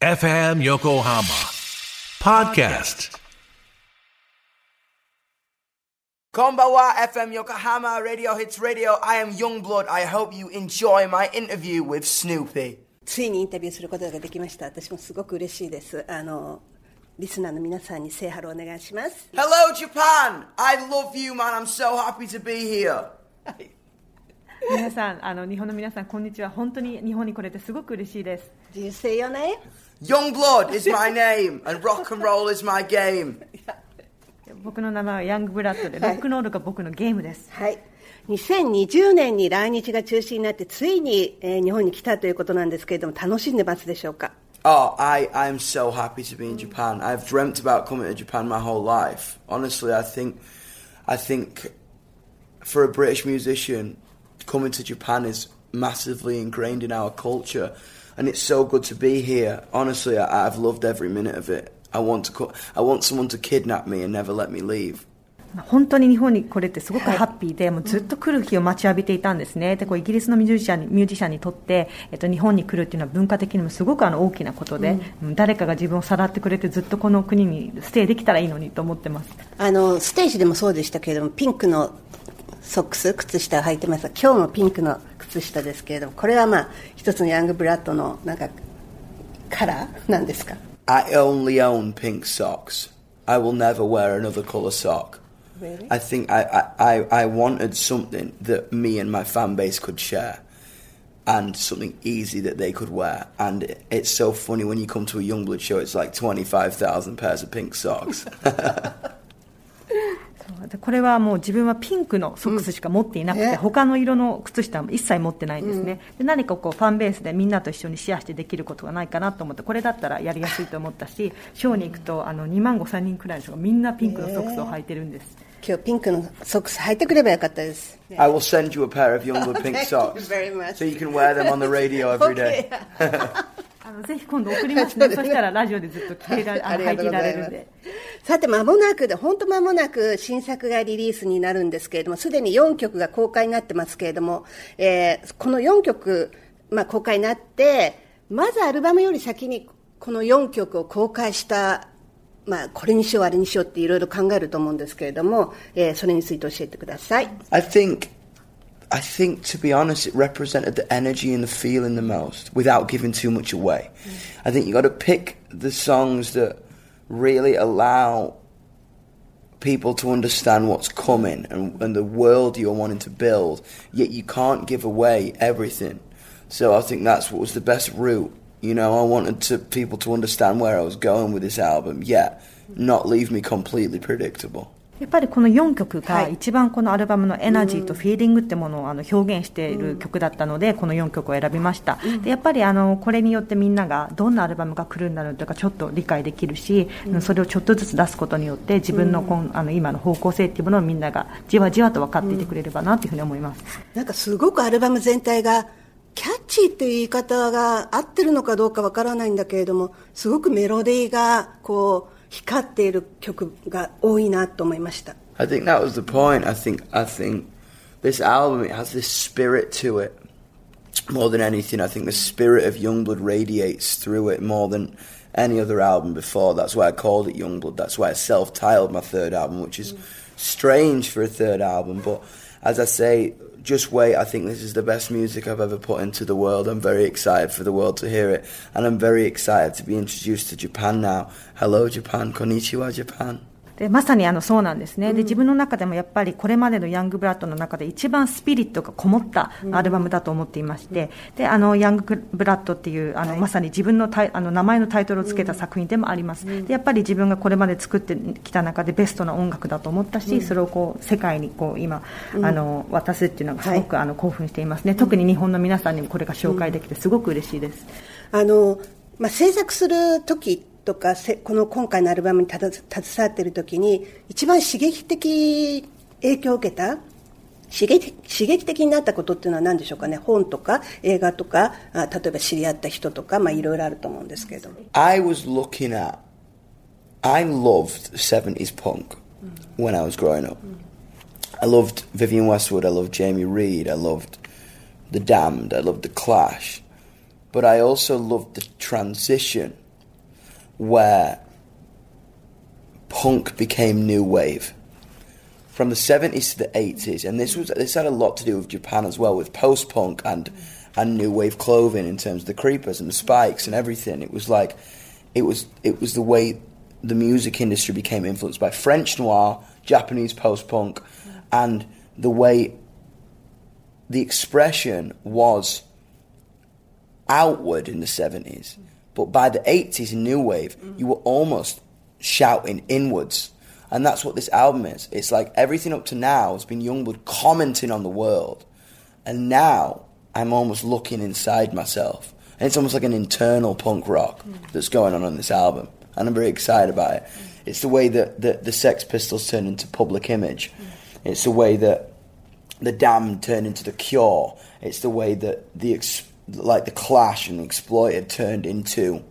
FM Yokohama Podcast. Konbawa FM Yokohama Radio Hits Radio. I am Youngblood. I hope you enjoy my interview with Snoopy. ついにインタビューすることができました私もすごく嬉しいですあのリスナーの皆さんにセイハローお願いします Hello, Japan. I love you, man. I'm so happy to be here. 皆さんあの日本の皆さんこんにちは本当に日本に来れてすごく嬉しいです Do you say your name? Youngblood is my name, and rock and roll is my game. 僕の名前はヤングブラッドでロックンロールが僕のゲームです、はい2020年に来日が中止になってついに、えー日本に来たということなんですけれども楽しんでますでしょうか Oh, I, I'm so happy to be in Japan. I've dreamt about coming to Japan my whole life. Honestly, I think, I think, for a British musician, coming to Japan is massively ingrained in our culture, And it's so good to be here. Honestly, I, I've loved every minute of it. I want to, I want someone to kidnap me and never let me leave. 本当に日本に来れてすごくハッピーで、もうずっと来る日を待ちわびていたんですねでこうイギリスのミュージシャンにミュージシャンにとって、えっと、日本に来るっていうのは文化的にもすごくあの大きなことで、うん誰かが自分をさらってくれてずっとこの国にステイできたらいいのにと思ってますあのステージでもそうでしたけれどもピンクのソックス靴下を履いてますが今日もピンクの靴下ですけれどもこれはまあ一つのヤングブラッドのなんかカラーなんですか I only own pink socks. I will never wear another colour sock. Really? I think I, I, I, I wanted something that me and my fan base could share and something easy that they could wear. And it, it's so funny when you come to a Youngblood show, it's like 25,000 pairs of pink socks. これはもう自分はピンクのソックスしか持っていなくて、うん。え。他の色の靴下は一切持ってないんですね、で何かこうファンベースでみんなと一緒にシェアしてできることがないかなと思ってこれだったらやりやすいと思ったし ショーに行くとあの2万5千人くらいの人がみんなピンクのソックスを履いてるんです、今日ピンクのソックス履いてくればよかったです、I will send you a pair of Youngblood pink Thank you socks very much. so you can wear them on the radio every day. あのぜひ今度送りま すね。そしたらラジオでずっと着ていられ いられるんでさて間もなくで。本当間もなく新作がリリースになるんですけれどもすでに4曲が公開になってますけれども、えーこの4曲、まあ、公開になってまずアルバムより先にこの4曲を公開した、まあ、これにしようあれにしようっていろいろ考えると思うんですけれども、えーそれについて教えてください。I think, I think to be honest, it represented the energy and the feeling the most without giving too much away. Mm. I think you got to pick the songs that really allow people to understand what's coming and, and the world you're wanting to build, yet you can't give away everything. So I think that's what was the best route. You know, I wanted to people to understand where I was going with this album, yet mm. not leave me completely predictable. やっぱりこの4曲はい。が一番このアルバムのエナジーとフィーリングってものをあの表現している曲だったのでこの4曲を選びました。でやっぱりあのこれによってみんながどんなアルバムが来るんだろうというかちょっと理解できるしそれをちょっとずつ出すことによって自分のこんあの今の方向性っていうものをみんながじわじわと分かっていてくれればなというふうに思います。なんかすごくアルバム全体がキャッチーっていう言い方が合ってるのかどうかわからないんだけれどもすごくメロディーがこう光っている曲が多いなと思いました I think that was the point. I think I think this album it has this spirit to it more than anything. I think the spirit of Youngblood radiates through it more than any other album before. That's why I called it Youngblood. That's why I self-titled my third album, which is strange for a third album. But as I say, just wait. I think this is the best music I've ever put into the world. I'm very excited for the world to hear it, and I'm very excited to be introduced to Japan now. Hello, Japan. Konnichiwa, Japan. でまさにあのそうなんですね、で自分の中でもやっぱりこれまでのヤングブラッドの中で一番スピリットがこもったアルバムだと思っていまして、であのヤングブラッドっていうあの、まさに自分のタイあの名前のタイトルをつけた作品でもあります、でやっぱり自分がこれまで作ってきた中でベストな音楽だと思ったし、それをこう世界にこう今、あの渡すっていうのがすごく、あの興奮していますね、特に日本の皆さんにもこれが紹介できてすごく嬉しいです。あの、まあ、制作する時とかせこの今回のアルバムにただ携わっている時に一番刺激的影響を受けた刺激刺激的になったことっていうのは何でしょうかね本とか映画とかあ例えば知り合った人とか、まあ、いろいろあると思うんですけれども I was looking at. I loved 70s punk when I was growing up. I loved Vivian Westwood, I loved Jamie Reed, I loved The Damned, I loved The Clash. But I also loved the transition where punk became new wave. From the 70s to the 80s, and this was this had a lot to do with Japan as well, with post punk and and new wave clothing in terms of the creepers and the spikes and everything. It was like it was it was the way the music industry became influenced by French noir, Japanese post punk, and the way the expression was outward in the 70s. But by the 80s in New Wave, mm-hmm. you were almost shouting inwards. And that's what this album is. It's like everything up to now has been Youngblood commenting on the world. And now I'm almost looking inside myself. And it's almost like an internal punk rock mm. that's going on on this album. And I'm very excited about it. Mm. It's the way that, that the Sex Pistols turned into public image. Mm. It's the way that the Damned turned into the Cure. It's the way that the ex- like the Clash and Exploited turned into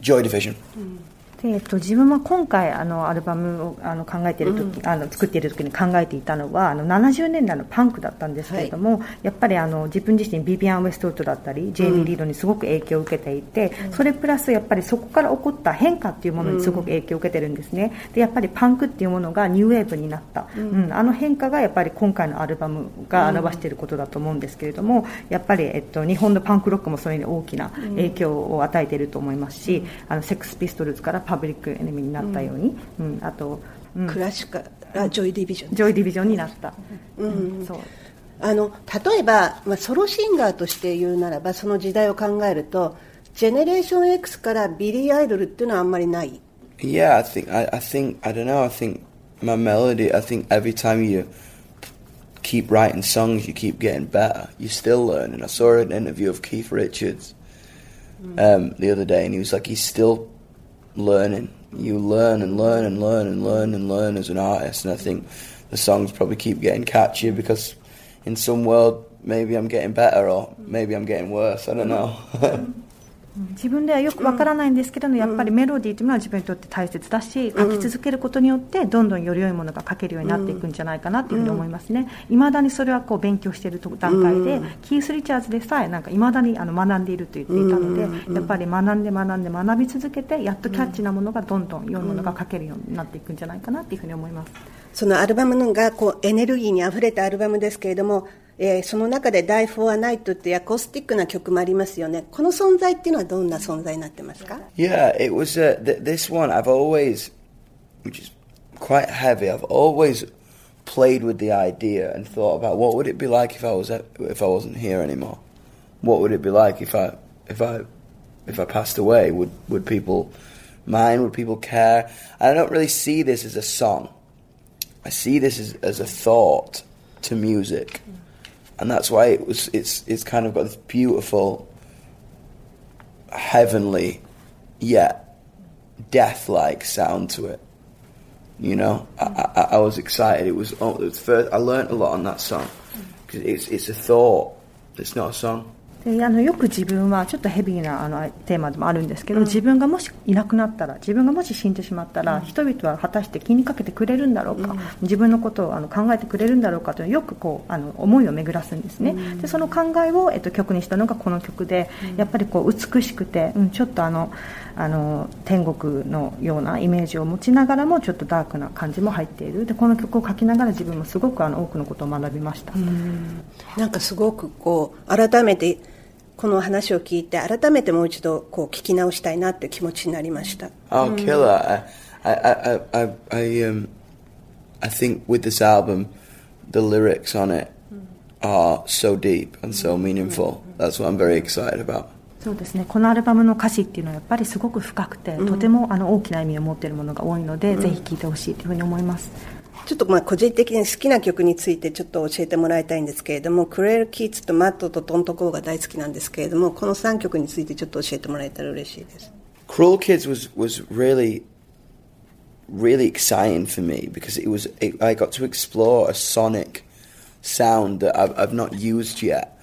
Joy Division. Hmm. でえっと、自分は今回あのアルバムをあの考えている時、あの作っている時に考えていたのはあの70年代のパンクだったんですけれども、やっぱりあの自分自身ビビアン・ウェストウッドだったり、ジェイミー・リードにすごく影響を受けていて、それプラスやっぱりそこから起こった変化っていうものにすごく影響を受けてるんですね。でやっぱりパンクっていうものがニューウェーブになった、うん。あの変化がやっぱり今回のアルバムが表していることだと思うんですけれども、やっぱり、えっと、日本のパンクロックもそれに大きな影響を与えていると思いますし、あのセックスピストルズからパブリックエネミーになったように、うんあと、うんクラシカルジョイディビジョンジョイディビジョンになった、うんそうあの例えば、まあ、ソロシンガーとして言うならばその時代を考えるとジェネレーション X からビリー・アイドルっていうのはあんまりない Yeah, I think I, I think I don't know. I think my melody. I think every time you keep writing songs, you keep getting better. You're still learning. I saw an interview of Keith Richards um, the other day, and he was like, he's still learning. You learn and learn and learn and learn and learn as an artist, and I think the songs probably keep getting catchier because in some world maybe I'm getting better or maybe I'm getting worse. I don't know. 自分ではよくわからないんですけども、やっぱりメロディーというのは自分にとって大切だし、書き続けることによってどんどんより良いものが書けるようになっていくんじゃないかなというふうに思いますね。いまだにそれはこう勉強している段階で、キース・リチャーズでさえなんかいまだにあの学んでいると言っていたので、やっぱり学んで学んで学び続けてやっとキャッチなものがどんどん良いものが書けるようになっていくんじゃないかなというふうに思います。そのアルバムがこうエネルギーにあふれたアルバムですけれども、えーその中で「Die for a Night」っていうアコースティックな曲もありますよねこの存在っていうのはどんな存在になってますか Yeah, it was uh, th- this one. I've always, which is quite heavy. I've always played with the idea and thought about what would it be like if I was if I wasn't here anymore. What would it be like if I if I if I passed away? Would would people mind? Would people care? I don't really see this as a song. I see this as, as a thought to music, and that's why it was. It's it's kind of got this beautiful heavenly yet death-like sound to it. You know, I, I, I was excited. It was, oh, it was first. I learnt a lot on that song because it's it's a thought. It's not a song. であのよく自分はちょっとヘビーなあのテーマでもあるんですけど、自分がもしいなくなったら自分がもし死んでしまったら、人々は果たして気にかけてくれるんだろうか、自分のことをあの考えてくれるんだろうかというよくこうあの思いを巡らすんですね、でその考えを、えっと、曲にしたのがこの曲で、やっぱりこう美しくて、うん、ちょっとあのあの天国のようなイメージを持ちながらもちょっとダークな感じも入っているでこの曲を書きながら自分もすごくあの多くのことを学びました。なんかすごくこう改めてこの話を聞いて改めてもう一度こう聞き直したいなって気持ちになりました Oh, killer! I, I, I, I, I, um, I think with this album, the lyrics on it are so deep and so meaningful. That's what I'm very excited about. そうですね。このアルバムの歌詞っていうのはやっぱりすごく深くて、とてもあの大きな意味を持っているものが多いので、ぜひ聴いてほしいというふうに思います。ちょっとまあ個人的に好きな曲についてちょっと教えてもらいたいんですけれどもクレール・キーツとマットとトントコーが大好きなんですけれどもこの3曲についてちょっと教えてもらえたら嬉しいです。Cruel Kids was was really really exciting for me because it was it, I got to explore a sonic sound that I've, I've not used yet.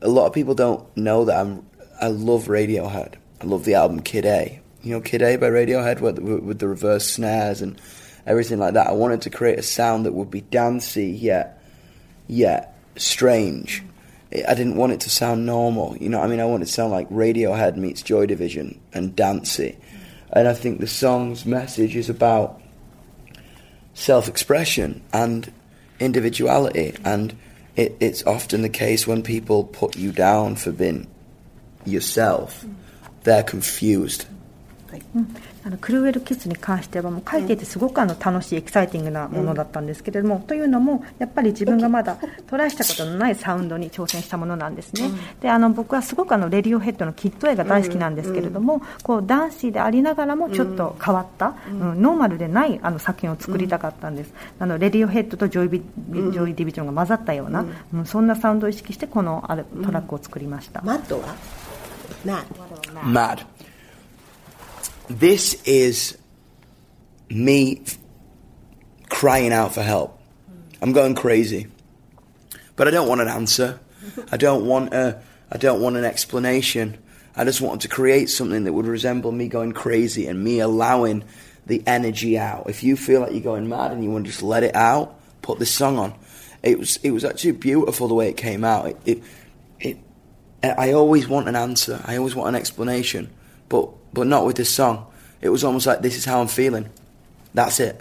A lot of people don't know that I'm I love Radiohead. I love the album Kid A. You know Kid A by Radiohead with, with, the reverse snares and everything like that. I wanted to create a sound that would be dancey yet yet strange. I didn't want it to sound normal. You know, I mean, I wanted it to sound like Radiohead meets Joy Division and dancey. and I think the song's message is about self-expression and individuality, and it, it's often the case when people put you down for being yourself, they're confused. あの Cruel Kids に関してはもう書いていてすごくあの楽しいエキサイティングなものだったんですけれども、というのもやっぱり自分がまだトライしたことのないサウンドに挑戦したものなんですね、であの僕はすごくあの Radiohead の Kid A が大好きなんですけれども、こう dancey でありながらもちょっと変わった、うん。ノーマルでないあの作品を作りたかったんです、あの Radiohead と Joy Di、Joy Division が混ざったような、うん。そんなサウンドを意識してこのトラックを作りました。マットは？Mad. Mad. This is me crying out for help. I'm going crazy. But I don't want an answer. I don't want a I don't want an explanation. I just wanted to create something that would resemble me going crazy and me allowing the energy out. If you feel like you're going mad and you want to just let it out, put this song on. It was it was actually beautiful the way it came out. It, it, I always want an answer. I always want an explanation, but but not with this song. It was almost like this is how I'm feeling. That's it.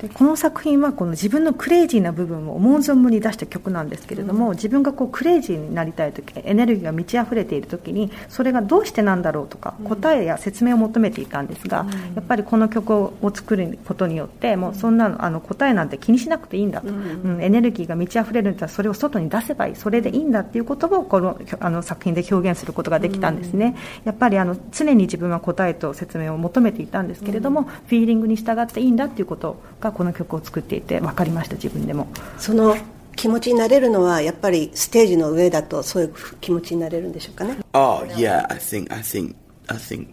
でこの作品はこの自分のクレイジーな部分を思う存分に出した曲なんですけれども、うん、自分がこうクレイジーになりたい時エネルギーが満ち溢れている時にそれがどうしてなんだろうとか、答えや説明を求めていたんですが、うん、やっぱりこの曲を作ることによってもうそんなのあの答えなんて気にしなくていいんだと、うん。エネルギーが満ち溢れるんだったらそれを外に出せばいい。それでいいんだっていうことをこのあの作品で表現することができたんですね、やっぱりあの常に自分は答えと説明を求めていたんですけれども、フィーリングに従っていいんだっていうことがこの曲を作っていて分かりました自分でもその気持ちになれるのはやっぱりステージの上だとそういう気持ちになれるんでしょうかね Oh yeah I think I think I think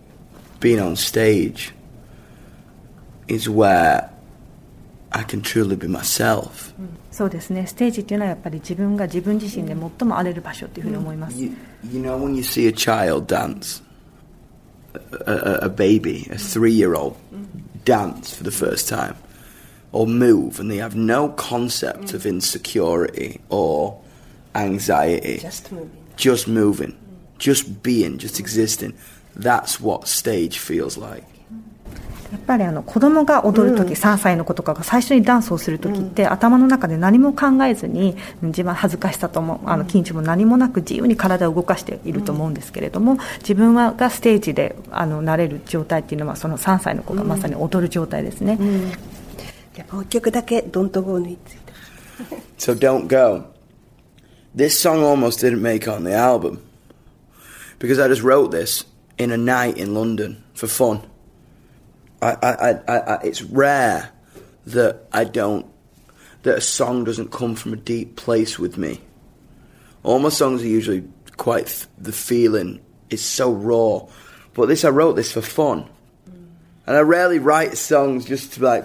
being on stage is where I can truly be myself、うん、そうですねステージっていうのはやっぱり自分が自分自身で最も荒れる場所っていうふうに思います、you, you know when you see a child dance a, a, a baby a three year old dance for the first time or move and they have no concept of insecurity or anxiety. Just moving. Just moving. Just being, just existing. That's what stage feels like. やっぱりあの子供が踊るとき、うん、3歳の子とかが最初にダンスをするときって、うん、頭の中で何も考えずに自分は恥ずかしさともあの緊張も何もなく自由に体を動かしていると思うんですけれども、うん、自分はがステージであの慣れる状態っていうのはその3歳の子がまさに踊る状態ですね。じゃあ もう一曲だけ、Don't Go について。so Don't Go. This song almost didn't make on the album because I just wrote this in a night in London for fun. I, I, I, I, it's rare that I don't, that a song doesn't come from a deep place with me. All my songs are usually quite, the feeling is so raw. But this, I wrote this for fun. And I rarely write songs just to like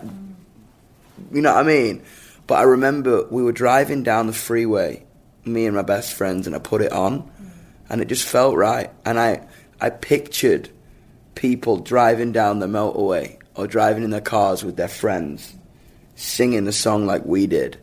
you know what I mean? But I remember we were driving down the freeway, me and my best friends, and I put it on, and it just felt right. And I, I pictured people driving down the motorway or driving in their cars with their friends, singing the song like we did.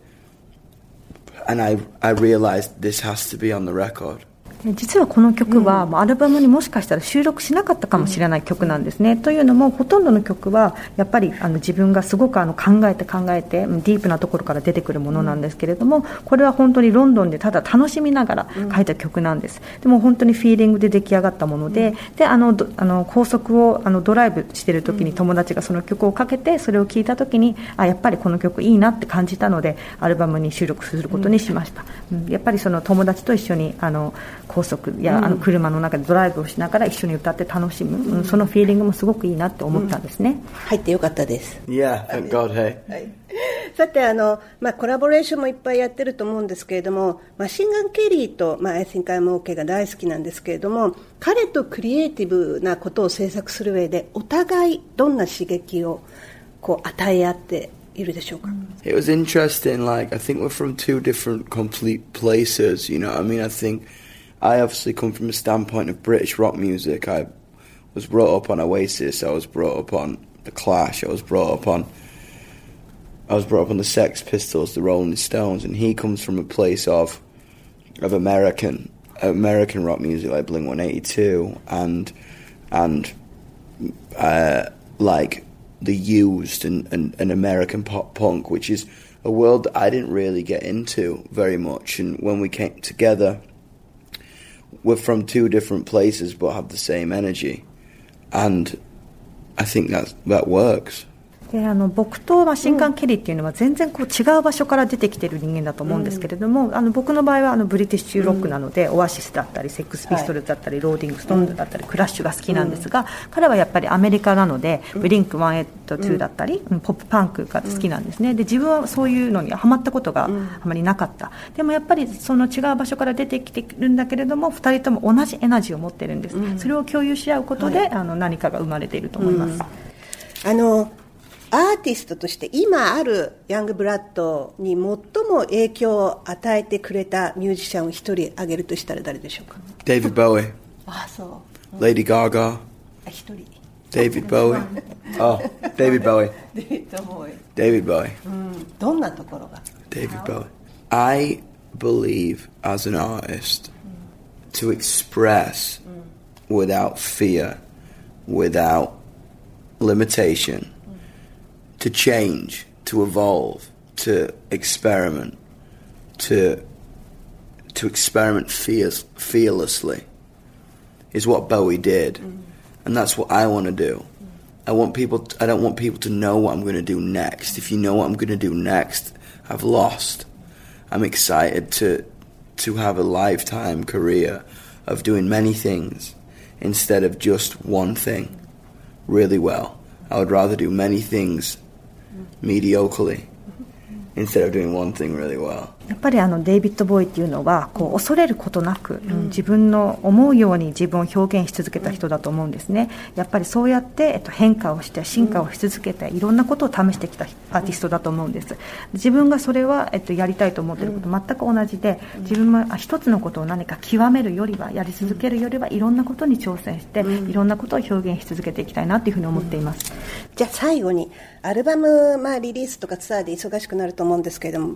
And I, I realized this has to be on the record. 実はこの曲は、アルバムにもしかしたら収録しなかったかもしれない曲なんですね。というのもほとんどの曲はやっぱりあの自分がすごくあの考えて考えてディープなところから出てくるものなんですけれどもこれは本当にロンドンでただ楽しみながら書いた曲なんです。でも本当にフィーリングで出来上がったものでであのあの高速をあのドライブしてる時に友達がその曲をかけてそれを聴いた時にあやっぱりこの曲いいなって感じたのでアルバムに収録することにしました。やっぱりその友達と一緒にあの高速や、あの車の中でドライブをしながら一緒に歌って楽しむ、うん、そのフィーリングもすごくいいなって思ったんですね、入ってよかったです。Yeah, thank God, hey. さてあの、まあ、コラボレーションもいっぱいやってると思うんですけれどもマシンガン・ケリーと、まあ、I think I'm OK が大好きなんですけれども彼とクリエイティブなことを制作する上でお互いどんな刺激をこう与え合っているでしょうか？It was interesting like I think we're from two different complete places you know. I mean I think I obviously come from a standpoint of British rock music. I was brought up on Oasis. I was brought up on the Clash. I was brought up on. I was brought up on the Sex Pistols, the Rolling Stones, and he comes from a place of of American American rock music like Blink One Eighty Two and and uh, like The Used and, and, and American pop punk, which is a world that I didn't really get into very much. And when we came together, we're from two different places but have the same energy. And I think that that works. であの僕と Machine Gun Kelly っていうのは全然こう違う場所から出てきてる人間だと思うんですけれども、うん、あの僕の場合はあのブリティッシュロックなので、うん、オアシスだったり Sex Pistols だったり、はい、 Rolling Stones だったり、 Clash が好きなんですが、彼はやっぱりアメリカなので、ブリンク182だったり、ポップパンクが好きなんですね。で自分はそういうのにはまったことがあまりなかった。でもやっぱりその違う場所から出てきてるんだけれども2人とも同じエナジーを持ってるんです、それを共有し合うことで、はい、あの何かが生まれていると思います。あのアーティストとして今あるヤングブラッドに最も影響を与えてくれたミュージシャンを一人挙げるとしたら誰でしょうか？デイビッド・ボーイああそう。レディ・ガーガー一人。デイビッド・ボーイあデイビッド・ボーイデイビッド・ボーイデイビッド・ボーイ、うん、どんなところが？デイビッド・ボーイ I believe as an artist to express without fear without limitation to change, to evolve, to experiment, to to experiment fears, fearlessly is what Bowie did, mm. and that's what I want to do. Mm. I want people. To, I don't want people to know what I'm going to do next. If you know what I'm going to do next, I've lost. I'm excited to to have a lifetime career of doing many things instead of just one thing really well. I would rather do many things mediocrely instead of doing one thing really well. やっぱりあのデイビッド・ボーイっていうのはこう恐れることなく、うん、自分の思うように自分を表現し続けた人だと思うんですね。やっぱりそうやって、えっと、変化をして進化をし続けていろんなことを試してきたアーティストだと思うんです。自分がそれは、えっと、やりたいと思っていること全く同じで自分は一つのことを何か極めるよりはやり続けるよりはいろんなことに挑戦していろんなことを表現し続けていきたいなというふうに思っています。じゃあ最後にアルバム、まあ、リリースとかツアーで忙しくなると思うんですけれども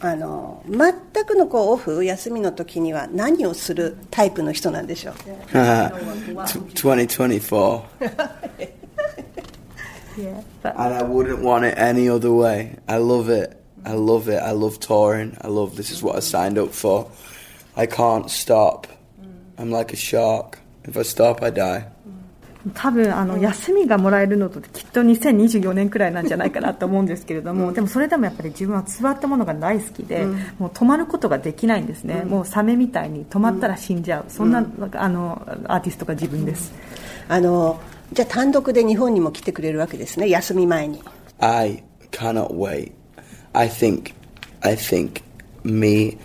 あの全くのこうオフ休みの時には何をするタイプの人なんでしょう2024 yeah, and I wouldn't want it any other way. I love it. I love it. I love touring. I love this is what I signed up for. I can't stop. I'm like a shark. If I stop, I die. 多分あの休みがもらえるのときっと2024年くらいなんじゃないかなと思うんですけれども、でもそれでもやっぱり自分は座ったものが大好きで、もう止まることができないんですね、もうサメみたいに止まったら死んじゃう、そんなあのアーティストが自分です。あのじゃあ単独で日本にも来てくれるわけですね。休み前に。I cannot wait. I think I think me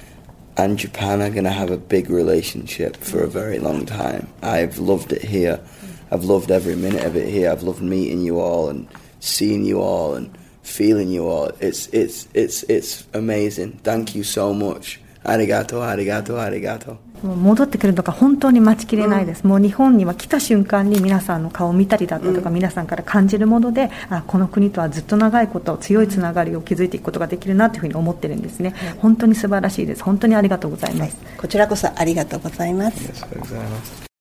and Japan are going to have a big relationship for a very long time. I've loved it here I've loved every minute of it here. I've loved meeting you all and seeing you all and feeling you all. It's it's it's it's amazing. Thank you so much. ありがとう、ありがとう、ありがとう。もう戻ってくるのが本当に待ちきれないです、うん、もう日本には来た瞬間に皆さんの顔を見たりだったとか、うん、皆さんから感じるものであこの国とはずっと長いこと強いつながりを築いていくことができるなというふうに思ってるんですね、うん、本当に素晴らしいです本当にありがとうございますこちらこそありがとうございます。